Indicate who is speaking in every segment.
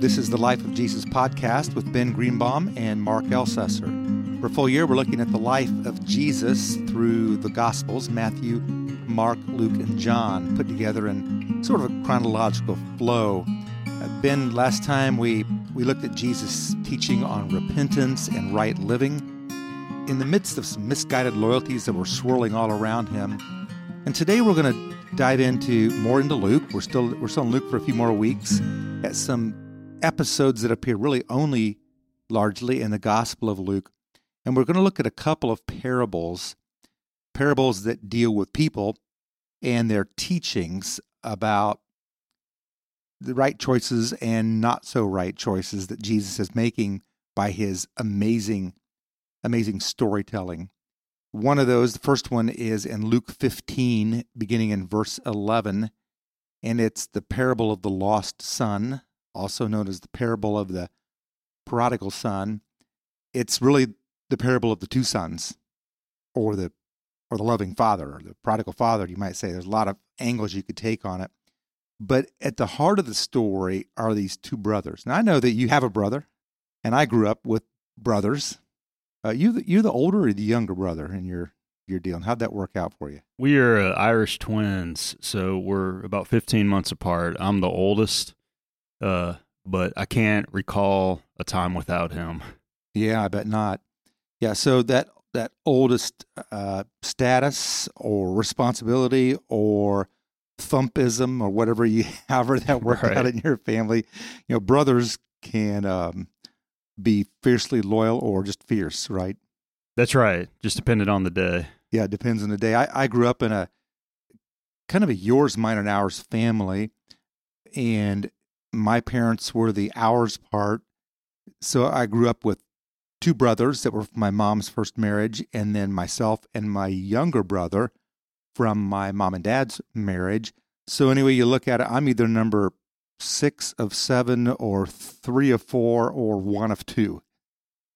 Speaker 1: This is the Life of Jesus podcast with Ben Greenbaum and Mark Ellcessor. For a full year, we're looking at the life of Jesus through the Gospels Matthew, Mark, Luke, and John, put together in sort of a chronological flow. Uh, ben, last time we, we looked at Jesus' teaching on repentance and right living in the midst of some misguided loyalties that were swirling all around him. And today we're going to dive into more into Luke. We're still we're still in Luke for a few more weeks at some episodes that appear really only largely in the Gospel of Luke. And we're going to look at a couple of parables, parables that deal with people and their teachings about the right choices and not so right choices that Jesus is making by his amazing, amazing storytelling. One of those, the first one is in Luke 15, beginning in verse 11, and it's the parable of the lost son, also known as the parable of the prodigal son. It's really the parable of the two sons, or the or the loving father, or the prodigal father, you might say. There's a lot of angles you could take on it. But at the heart of the story are these two brothers. Now I know that you have a brother, and I grew up with brothers. Uh, you the, you the older or the younger brother in your your deal? And how'd that work out for you?
Speaker 2: We are uh, Irish twins, so we're about 15 months apart. I'm the oldest, uh, but I can't recall a time without him.
Speaker 1: Yeah, I bet not. Yeah, so that that oldest uh, status or responsibility or thumpism or whatever you however that worked
Speaker 2: Right.
Speaker 1: out in your family, you know, brothers can um, be fiercely loyal or just fierce, right?
Speaker 2: That's right. Just depended on the day.
Speaker 1: Yeah, it depends on the day. I, I grew up in a kind of a yours, mine, and ours family, and my parents were the ours part. So I grew up with two brothers that were from my mom's first marriage, and then myself and my younger brother from my mom and dad's marriage. So anyway, you look at it, I'm either number six of seven, or three of four, or one of two.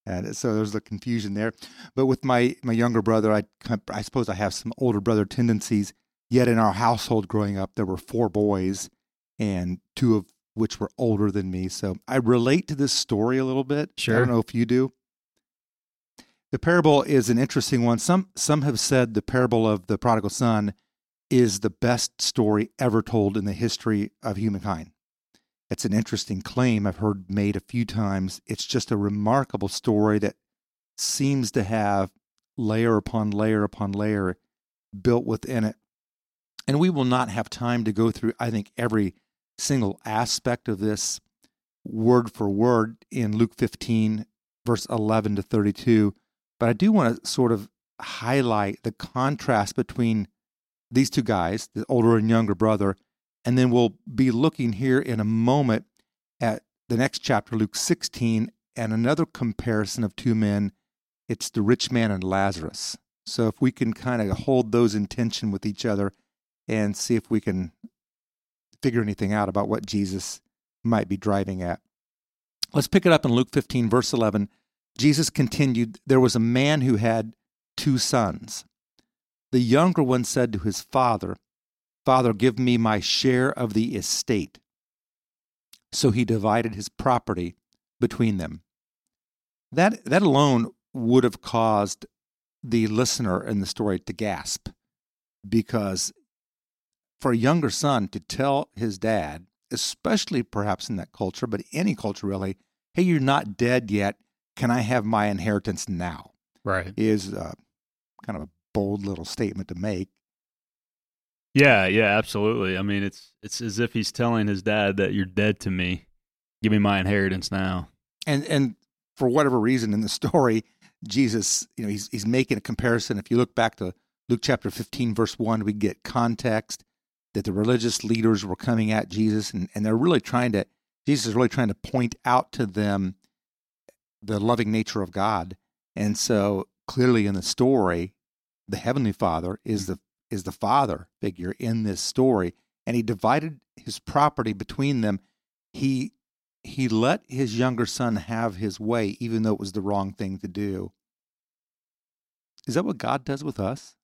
Speaker 1: And so there's the confusion there. But with my my younger brother, I I suppose I have some older brother tendencies. Yet in our household growing up, there were four boys, and two of which were older than me. So I relate to this story a little bit.
Speaker 2: Sure.
Speaker 1: I don't know if you do. The parable is an interesting one. Some some have said the parable of the prodigal son is the best story ever told in the history of humankind. It's an interesting claim I've heard made a few times. It's just a remarkable story that seems to have layer upon layer upon layer built within it. And we will not have time to go through, I think, every single aspect of this word for word in Luke 15, verse 11 to 32. But I do want to sort of highlight the contrast between these two guys, the older and younger brother, and then we'll be looking here in a moment at the next chapter, Luke 16, and another comparison of two men. It's the rich man and Lazarus. So if we can kind of hold those in tension with each other and see if we can figure anything out about what Jesus might be driving at. Let's pick it up in Luke 15, verse 11. Jesus continued, There was a man who had two sons. The younger one said to his father, Father, give me my share of the estate. So he divided his property between them. That, that alone would have caused the listener in the story to gasp because for a younger son to tell his dad, especially perhaps in that culture, but any culture really, hey, you're not dead yet. Can I have my inheritance now?
Speaker 2: Right.
Speaker 1: Is uh, kind of a bold little statement to make.
Speaker 2: Yeah, yeah, absolutely. I mean, it's it's as if he's telling his dad that you're dead to me. Give me my inheritance now.
Speaker 1: and and for whatever reason in the story jesus you know he's he's making a comparison if you look back to luke chapter 15 verse 1 we get context that the religious leaders were coming at jesus and, and they're really trying to jesus is really trying to point out to them the loving nature of god and so clearly in the story the heavenly father is the is the father figure in this story and he divided his property between them he he let his younger son have his way, even though it was the wrong thing to do. Is that what God does with us?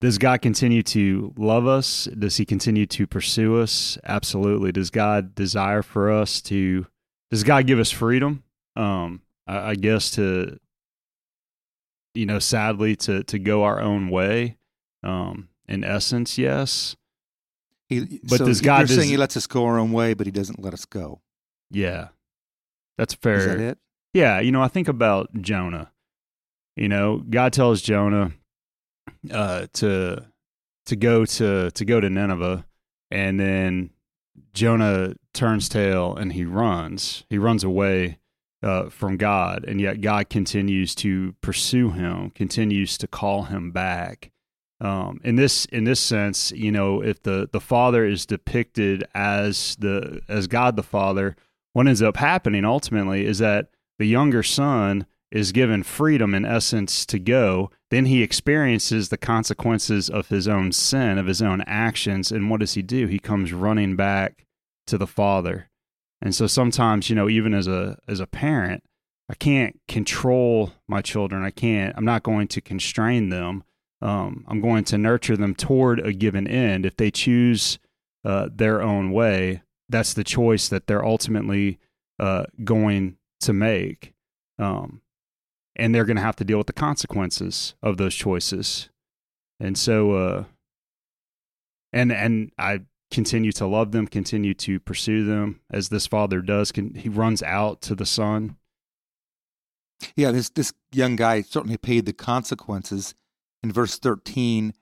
Speaker 2: Does God continue to love us? Does He continue to pursue us? Absolutely. Does God desire for us to? Does God give us freedom? Um, I, I guess to, you know, sadly to to go our own way. Um, in essence, yes.
Speaker 1: He,
Speaker 2: But
Speaker 1: so
Speaker 2: does God
Speaker 1: You're
Speaker 2: does-
Speaker 1: saying he lets us go our own way, but he doesn't let us go.
Speaker 2: Yeah, that's fair.
Speaker 1: Is that it?
Speaker 2: Yeah, you know, I think about Jonah. You know, God tells Jonah uh, to to go to to go to Nineveh, and then Jonah turns tail and he runs. He runs away uh, from God, and yet God continues to pursue him, continues to call him back. Um, in this in this sense, you know, if the the Father is depicted as the as God the Father, what ends up happening ultimately is that the younger son is given freedom in essence to go then he experiences the consequences of his own sin of his own actions. And what does he do? He comes running back to the father. And so sometimes you know even as a as a parent i can't control my children. I can't i'm not going to constrain them. Um, i'm going to nurture them toward a given end. If they choose uh, their own way that's the choice that they're ultimately uh, going to make. Um, and they're going to have to deal with the consequences of those choices. And so, uh, and, and I continue to love them, continue to pursue them as this father does. Can, he runs out to the son.
Speaker 1: Yeah, this this young guy certainly paid the consequences. In verse thirteen,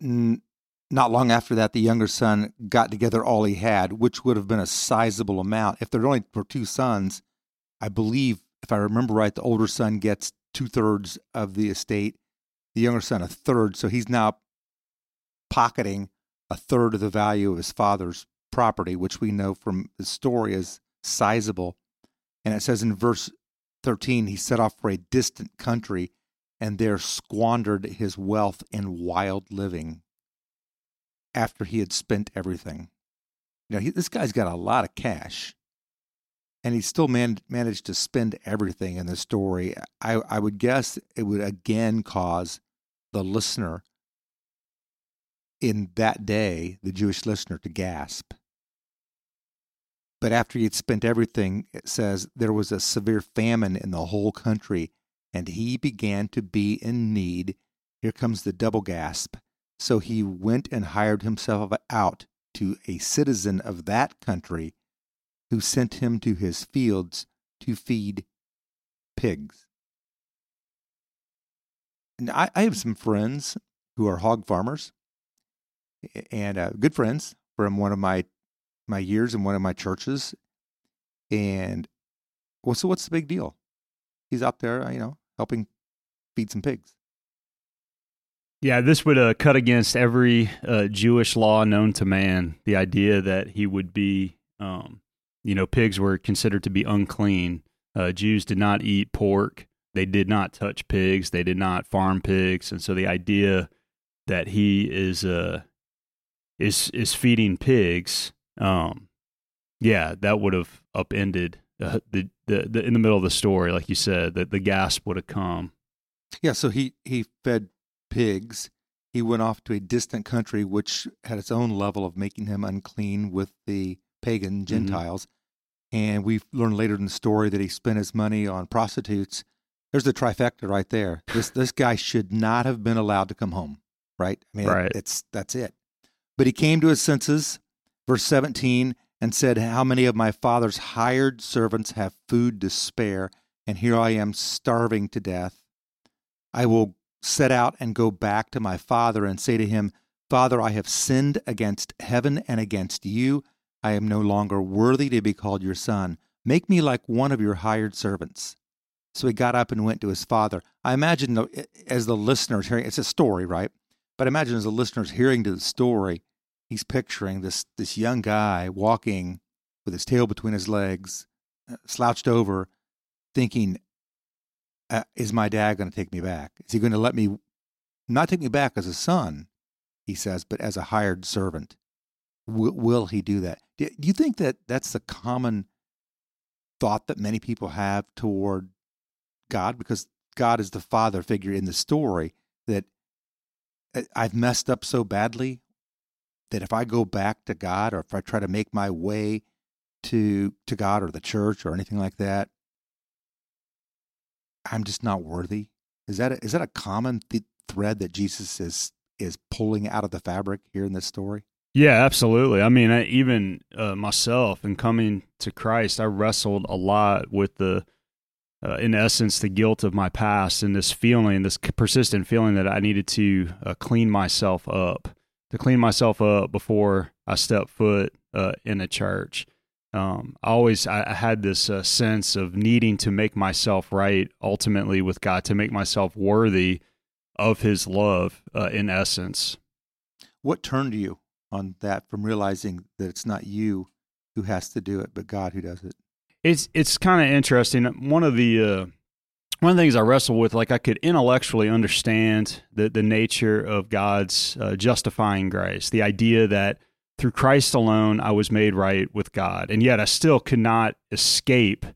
Speaker 1: n- not long after that, the younger son got together all he had, which would have been a sizable amount. If there only were two sons, I believe, if I remember right, the older son gets two thirds of the estate, the younger son a third. So he's now pocketing a third of the value of his father's property, which we know from the story is sizable. And it says in verse 13, he set off for a distant country and there squandered his wealth in wild living after he had spent everything. You know, he, this guy's got a lot of cash and he still man, managed to spend everything in the story. I, I would guess it would again cause the listener in that day, the Jewish listener, to gasp. But after he had spent everything, it says there was a severe famine in the whole country, and he began to be in need. Here comes the double gasp. So he went and hired himself out to a citizen of that country who sent him to his fields to feed pigs. And I, I have some friends who are hog farmers and uh, good friends from one of my my years in one of my churches. And well, so what's the big deal? He's out there, you know, helping feed some pigs.
Speaker 2: Yeah, this would uh, cut against every uh, Jewish law known to man. The idea that he would be, um, you know, pigs were considered to be unclean. Uh, Jews did not eat pork. They did not touch pigs. They did not farm pigs. And so the idea that he is uh, is is feeding pigs, um, yeah, that would have upended uh, the, the the in the middle of the story, like you said, that the gasp would have come.
Speaker 1: Yeah, so he he fed pigs. He went off to a distant country which had its own level of making him unclean with the pagan Gentiles. And we learn later in the story that he spent his money on prostitutes. There's the trifecta right there. This this guy should not have been allowed to come home, right? I mean,
Speaker 2: Right.
Speaker 1: it's that's it. But he came to his senses, verse 17, and said, How many of my father's hired servants have food to spare, and here I am starving to death? I will set out and go back to my father and say to him, Father, I have sinned against heaven and against you. I am no longer worthy to be called your son. Make me like one of your hired servants. So he got up and went to his father. I imagine, as the listeners hearing, it's a story, right? But imagine as the listeners hearing to the story, he's picturing this this young guy walking with his tail between his legs, uh, slouched over, thinking, uh, "Is my dad going to take me back? Is he going to let me not take me back as a son?" He says, but as a hired servant. W- will he do that? Do, you think that that's the common thought that many people have toward God? Because God is the father figure in the story that uh, I've messed up so badly that if I go back to God or if I try to make my way to to God or the church or anything like that, I'm just not worthy. Is that a, is that a common th- thread that Jesus is is pulling out of the fabric here in this story?
Speaker 2: Yeah, absolutely. I mean, I, even uh, myself in coming to Christ, I wrestled a lot with the, uh, in essence, the guilt of my past and this feeling, this persistent feeling that I needed to uh, clean myself up, to clean myself up before I step foot uh, in a church. Um, I always I, I had this uh, sense of needing to make myself right ultimately with God, to make myself worthy of His love. Uh, in essence,
Speaker 1: what turned you on that from realizing that it's not you who has to do it, but God who does it?
Speaker 2: It's it's kind of interesting. One of the uh, one of the things I wrestle with, like I could intellectually understand the the nature of God's uh, justifying grace, the idea that through Christ alone I was made right with God, and yet I still could not escape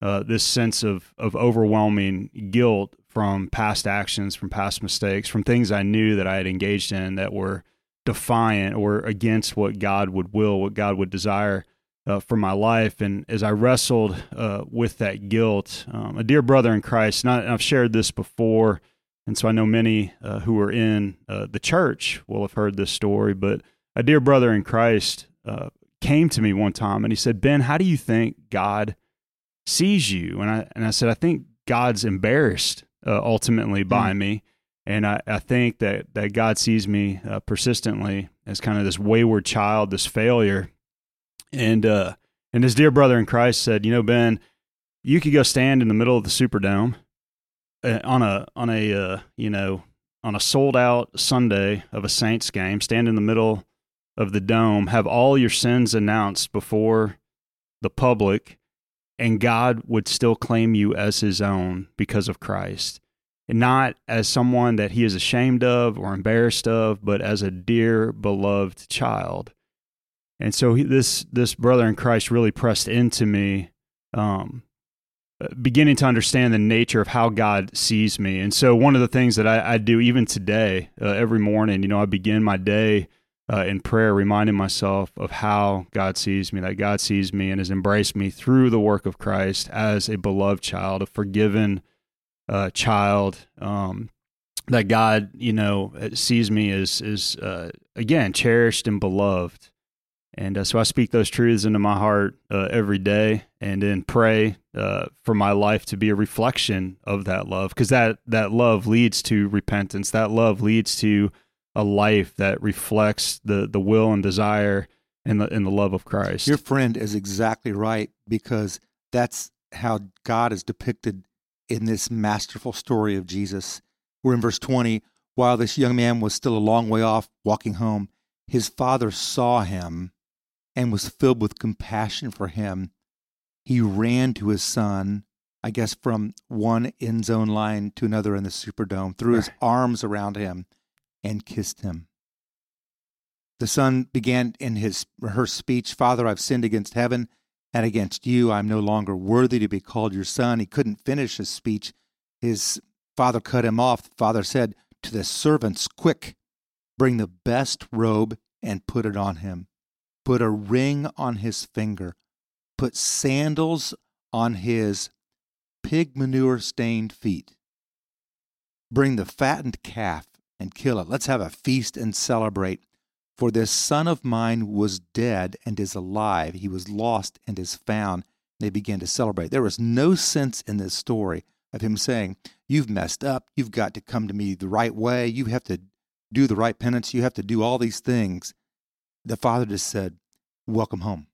Speaker 2: uh, this sense of of overwhelming guilt from past actions, from past mistakes, from things I knew that I had engaged in that were defiant or against what God would will, what God would desire uh, for my life. And as I wrestled uh, with that guilt, um, a dear brother in Christ, and, I, have shared this before, and so I know many uh, who are in uh, the church will have heard this story, but a dear brother in Christ uh, came to me one time and he said, Ben, how do you think God sees you? And I, and I said, I think God's embarrassed uh, ultimately by mm. me. And I, I think that, that God sees me uh, persistently as kind of this wayward child, this failure. And, uh, and his dear brother in Christ said, you know, Ben, you could go stand in the middle of the Superdome uh, on a, on a, uh, you know, on a sold out Sunday of a Saints game, stand in the middle of the dome, have all your sins announced before the public, and God would still claim you as his own because of Christ. Not as someone that he is ashamed of or embarrassed of, but as a dear, beloved child. And so he, this this brother in Christ really pressed into me, um, beginning to understand the nature of how God sees me. And so one of the things that I, I do even today, uh, every morning, you know, I begin my day uh, in prayer, reminding myself of how God sees me, that God sees me and has embraced me through the work of Christ as a beloved child, a forgiven uh, child. Um, that God, you know, sees me as is uh, again cherished and beloved, and uh, so I speak those truths into my heart uh, every day, and then pray uh, for my life to be a reflection of that love, because that that love leads to repentance. That love leads to a life that reflects the the will and desire and the and the love of Christ.
Speaker 1: Your friend is exactly right because that's how God is depicted in this masterful story of Jesus. We're in verse 20. While this young man was still a long way off walking home, his father saw him and was filled with compassion for him. He ran to his son, I guess from one end zone line to another in the Superdome, threw his arms around him and kissed him. The son began in his her speech, Father, I've sinned against heaven and against you. I'm no longer worthy to be called your son. He couldn't finish his speech. His father cut him off. The father said to the servants, Quick, bring the best robe and put it on him. Put a ring on his finger. Put sandals on his pig manure stained feet. Bring the fattened calf and kill it. Let's have a feast and celebrate. For this son of mine was dead and is alive. He was lost and is found. They began to celebrate. There was no sense in this story of him saying, You've messed up. You've got to come to me the right way. You have to do the right penance. You have to do all these things. The father just said, Welcome home.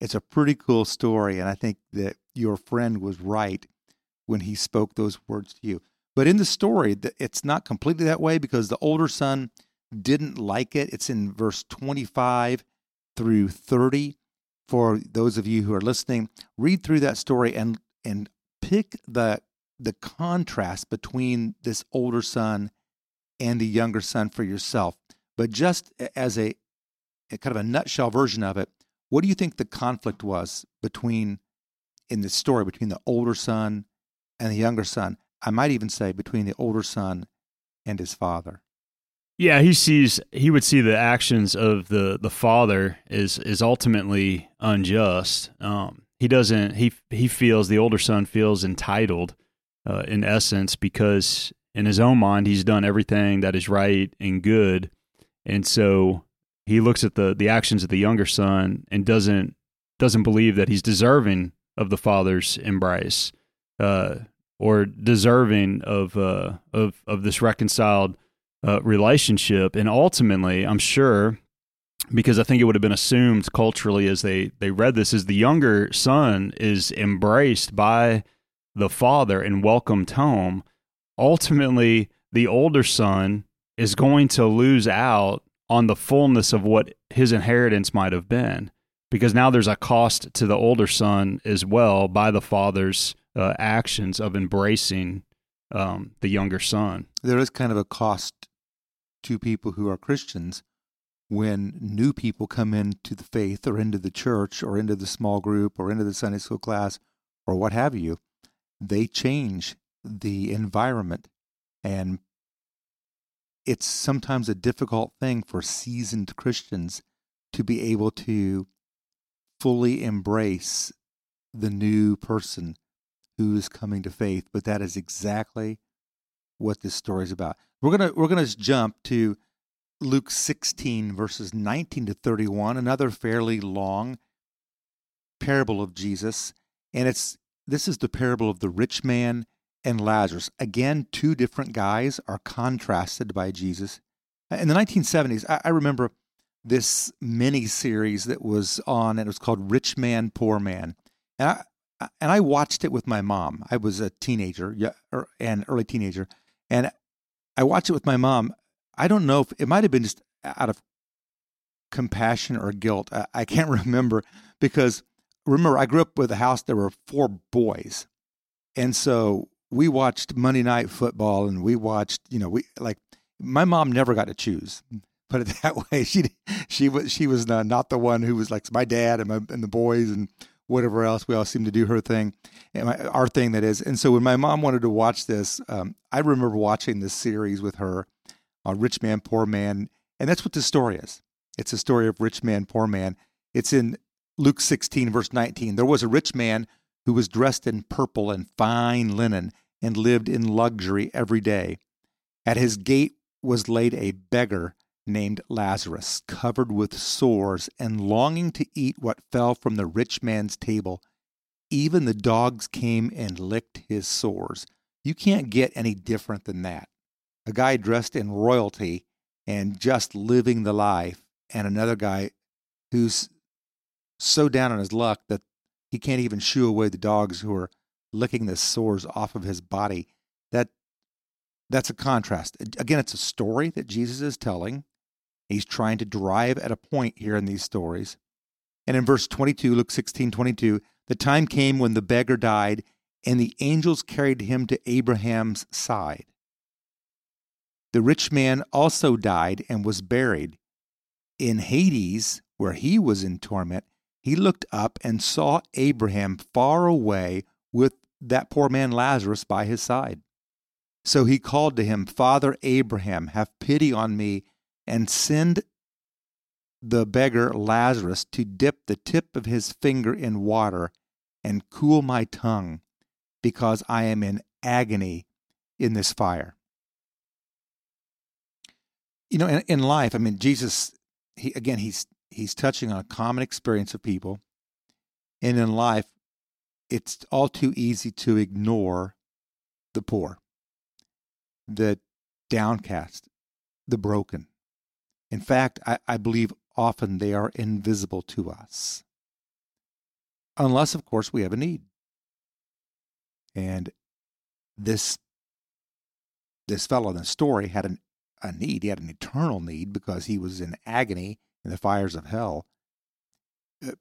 Speaker 1: It's a pretty cool story. And I think that your friend was right when he spoke those words to you. But in the story, it's not completely that way because the older son didn't like it. It's in verse 25 through 30. For those of you who are listening, read through that story and and pick the the contrast between this older son and the younger son for yourself. But just as a, a kind of a nutshell version of it, what do you think the conflict was between in the story between the older son and the younger son? I might even say between the older son and his father.
Speaker 2: Yeah, he sees he would see the actions of the the father is is ultimately unjust. Um, he doesn't he he feels the older son feels entitled uh, in essence because in his own mind he's done everything that is right and good, and so he looks at the the actions of the younger son and doesn't doesn't believe that he's deserving of the father's embrace uh, or deserving of uh, of of this reconciled uh, relationship. And ultimately, I'm sure because I think it would have been assumed culturally as they they read this is the younger son is embraced by the father and welcomed home. Ultimately, the older son is going to lose out on the fullness of what his inheritance might have been because now there's a cost to the older son as well by the father's uh, actions of embracing um, the younger son.
Speaker 1: There is kind of a cost to people who are Christians when new people come into the faith or into the church or into the small group or into the Sunday school class or what have you. They change the environment and it's sometimes a difficult thing for seasoned Christians to be able to fully embrace the new person who is coming to faith. But that is exactly what this story is about. We're gonna we're gonna jump to Luke 16 verses 19 to 31, another fairly long parable of Jesus, and it's this is the parable of the rich man and Lazarus. Again, two different guys are contrasted by Jesus. In the 1970s, I, I remember this mini series that was on, and it was called Rich Man, Poor Man. And I, and I watched it with my mom. I was a teenager, yeah, er, and early teenager, and I watched it with my mom. I don't know if it might have been just out of compassion or guilt. I, I can't remember because remember I grew up with a house. There were four boys, and so we watched Monday Night Football, and we watched, you know, we like my mom never got to choose. Put it that way. She she was she was not the one who was like my dad and my and the boys and whatever else. We all seemed to do her thing, and my, our thing that is. And so when my mom wanted to watch this, um, I remember watching this series with her on Rich Man Poor Man, and that's what the story is. It's a story of rich man poor man. It's in Luke 16 verse 19. There was a rich man who was dressed in purple and fine linen and lived in luxury every day. At his gate was laid a beggar named Lazarus, covered with sores and longing to eat what fell from the rich man's table. Even the dogs came and licked his sores. You can't get any different than that. A guy dressed in royalty and just living the life, and another guy who's so down on his luck that he can't even shoo away the dogs who are licking the sores off of his body. That that's a contrast. Again, it's a story that Jesus is telling. He's trying to drive at a point here in these stories. And in verse 22, Luke 16, 22, the time came when the beggar died, and the angels carried him to Abraham's side. The rich man also died and was buried. In Hades, where he was in torment, he looked up and saw Abraham far away with that poor man Lazarus by his side. So he called to him, Father Abraham, have pity on me and send the beggar Lazarus to dip the tip of his finger in water and cool my tongue, because I am in agony in this fire. You know, in, in life, I mean, Jesus, he, again, he's he's touching on a common experience of people, and in life, it's all too easy to ignore the poor, the downcast, the broken. In fact, I, I believe often they are invisible to us. Unless, of course, we have a need. And this this fellow in the story had an, a need. He had an eternal need because he was in agony in the fires of hell. Uh,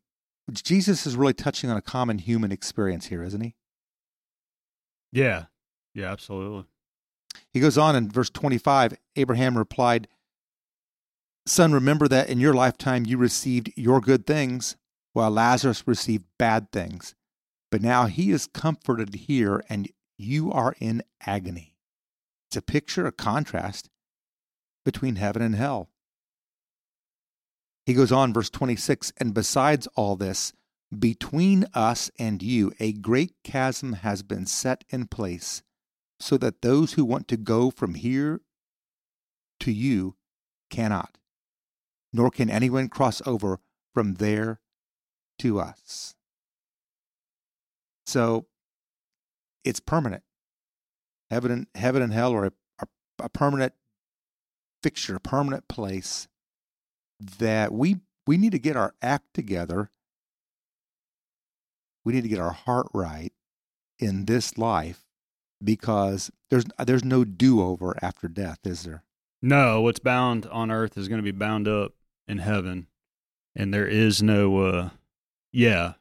Speaker 1: Jesus is really touching on a common human experience here, isn't he?
Speaker 2: Yeah. Yeah, absolutely.
Speaker 1: He goes on in verse 25 Abraham replied, Son, remember that in your lifetime you received your good things, while Lazarus received bad things. But now he is comforted here, and you are in agony. It's a picture, a contrast. between heaven and hell. He goes on, verse 26 And besides all this, between us and you, a great chasm has been set in place, so that those who want to go from here to you cannot, nor can anyone cross over from there to us. So it's permanent. Heaven and, heaven and hell are a, a, a permanent fixture, a permanent place that we we need to get our act together. We need to get our heart right in this life because there's there's no do-over after death, is there?
Speaker 2: No, what's bound on earth is going to be bound up in heaven. And there is no uh yeah,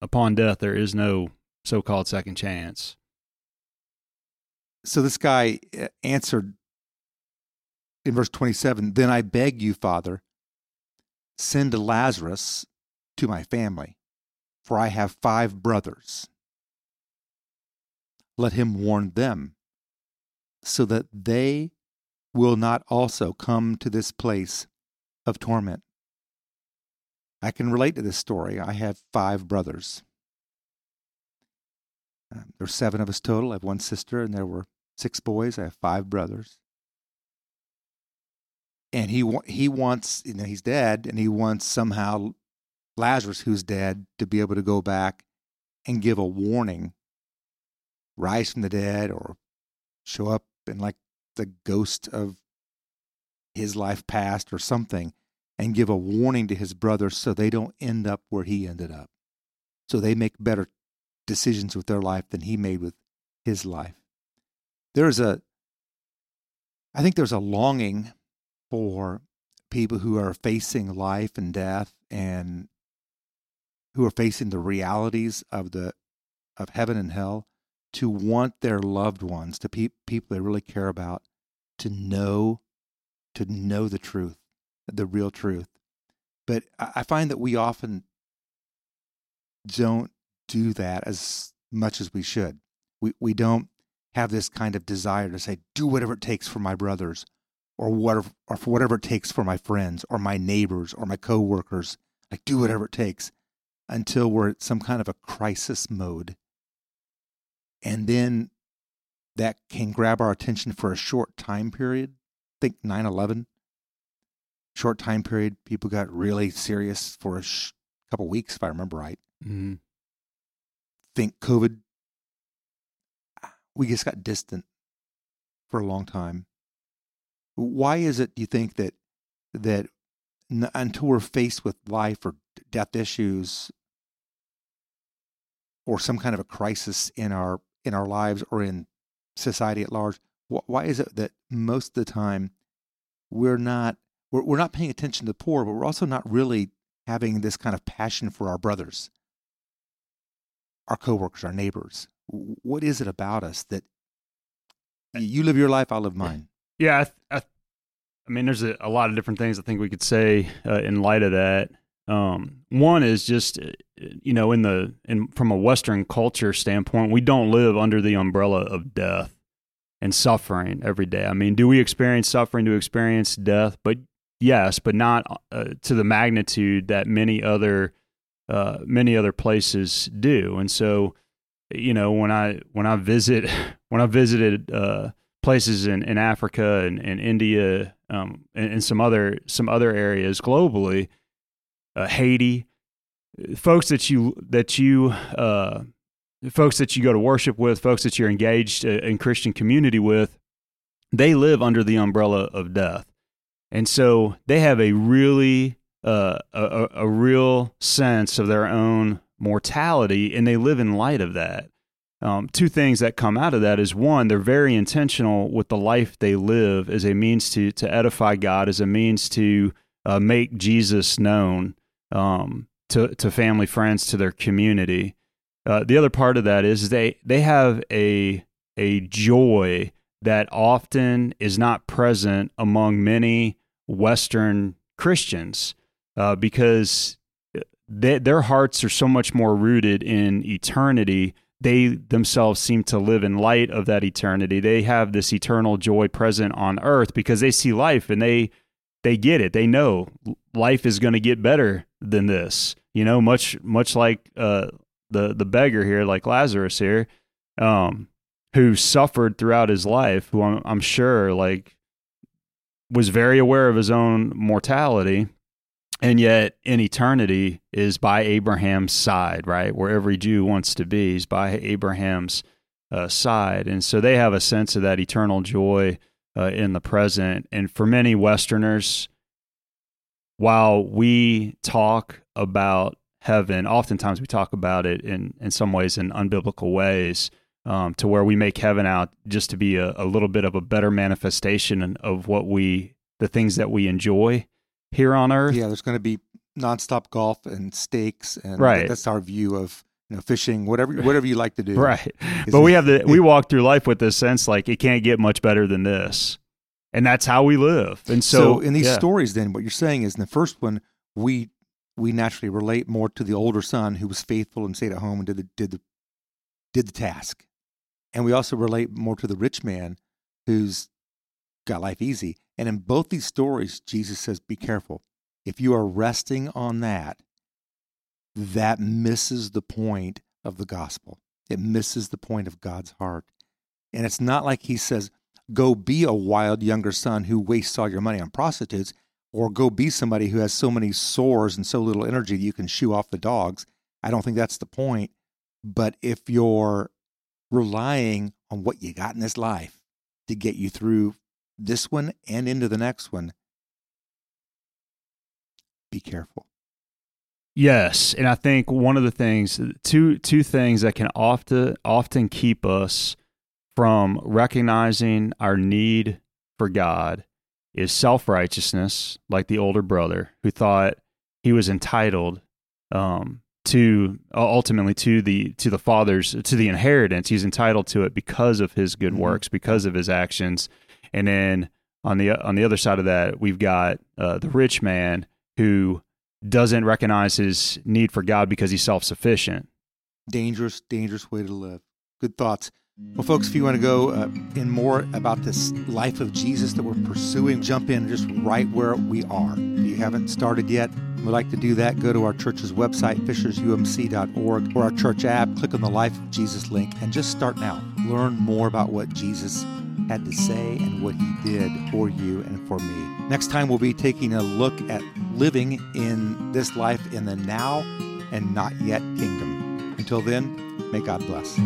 Speaker 2: upon death there is no so-called second chance.
Speaker 1: So this guy uh, answered in verse 27 Then I beg you, Father, send Lazarus to my family, for I have five brothers. Let him warn them, so that they will not also come to this place of torment. I can relate to this story. I have five brothers. Uh, there's seven of us total. I have one sister, and there were six boys. I have five brothers and he he wants you know he's dead and he wants somehow Lazarus who's dead to be able to go back and give a warning rise from the dead or show up in like the ghost of his life past or something and give a warning to his brothers so they don't end up where he ended up. So they make better decisions with their life than he made with his life. There's a i think there's a longing for people who are facing life and death and who are facing the realities of the of heaven and hell to want their loved ones to pe- people they really care about to know to know the truth the real truth but i find that we often don't do that as much as we should we we don't have this kind of desire to say do whatever it takes for my brothers or whatever, or for whatever it takes for my friends or my neighbors or my coworkers. Like do whatever it takes until we're at some kind of a crisis mode. And then that can grab our attention for a short time period. Think 9 11. Short time period, people got really serious for a sh- couple weeks, if I remember right.
Speaker 2: Mm-hmm.
Speaker 1: Think COVID. We just got distant for a long time. Why is it, do you think, that that n- until we're faced with life or death issues or some kind of a crisis in our in our lives or in society at large, why is it that most of the time we're not we're, we're not paying attention to the poor, but we're also not really having this kind of passion for our brothers, our coworkers, our neighbors? What is it about us that you live your life, I live mine?
Speaker 2: Yeah, I, th- I, th- I, mean, there's a, a, lot of different things I think we could say uh, in light of that. Um, one is just, uh, you know, in the in from a Western culture standpoint, we don't live under the umbrella of death and suffering every day. I mean, do we experience suffering? We experience death? But yes, but not uh, to the magnitude that many other uh, many other places do. And so, you know, when I when I visit when I visited uh, places in, in Africa and, and India um, and, and, some other some other areas globally, uh, Haiti, folks that you that you uh, folks that you go to worship with, folks that you're engaged uh, in Christian community with, they live under the umbrella of death, and so they have a really uh, a, a real sense of their own mortality, and they live in light of that um, two things that come out of that is one, they're very intentional with the life they live as a means to to edify God, as a means to uh, make Jesus known um, to to family, friends, to their community. Uh, the other part of that is they they have a a joy that often is not present among many Western Christians uh, because they, their hearts are so much more rooted in eternity they themselves seem to live in light of that eternity. They have this eternal joy present on earth because they see life and they they get it. They know life is going to get better than this. You know, much much like uh, the the beggar here, like Lazarus here, um, who suffered throughout his life. Who I'm, I'm sure like was very aware of his own mortality and yet in eternity is by Abraham's side, right? Where every Jew wants to be is by Abraham's uh, side. And so they have a sense of that eternal joy uh, in the present. And for many Westerners, while we talk about heaven, oftentimes we talk about it in, in some ways in unbiblical ways. Um, to where we make heaven out just to be a, a little bit of a better manifestation of what we, the things that we enjoy here on Earth.
Speaker 1: Yeah, there's going to be nonstop golf and steaks, and
Speaker 2: right.
Speaker 1: that's our view of you know fishing, whatever whatever you like to do.
Speaker 2: Right. But we have the we walk through life with this sense like it can't get much better than this, and that's how we live. And so,
Speaker 1: so in these yeah. stories, then what you're saying is in the first one we we naturally relate more to the older son who was faithful and stayed at home and did the did the did the task, and we also relate more to the rich man who's got life easy. And in both these stories, Jesus says, Be careful. If you are resting on that, that misses the point of the gospel. It misses the point of God's heart. And it's not like he says, Go be a wild younger son who wastes all your money on prostitutes, or go be somebody who has so many sores and so little energy that you can shoo off the dogs. I don't think that's the point. But if you're relying on what you got in this life to get you through this one and into the next one, be careful.
Speaker 2: Yes, and I think one of the things two two things that can often often keep us from recognizing our need for God is self-righteousness, like the older brother who thought he was entitled um, to ultimately to the to the father's to the inheritance. He's entitled to it because of his good mm-hmm. works, because of his actions, and then on the on the other side of that, we've got uh, the rich man who doesn't recognize his need for God because he's self sufficient.
Speaker 1: Dangerous, dangerous way to live. Good thoughts. Well, folks, if you want to go uh, in more about this life of Jesus that we're pursuing, jump in just right where we are. If you haven't started yet, we'd like to do that, go to our church's website, fishersumc.org, or our church app, click on the Life of Jesus link, and just start now. Learn more about what Jesus had to say and what he did for you and for me. Next time, we'll be taking a look at living in this life in the now and not yet kingdom. Until then, may God bless.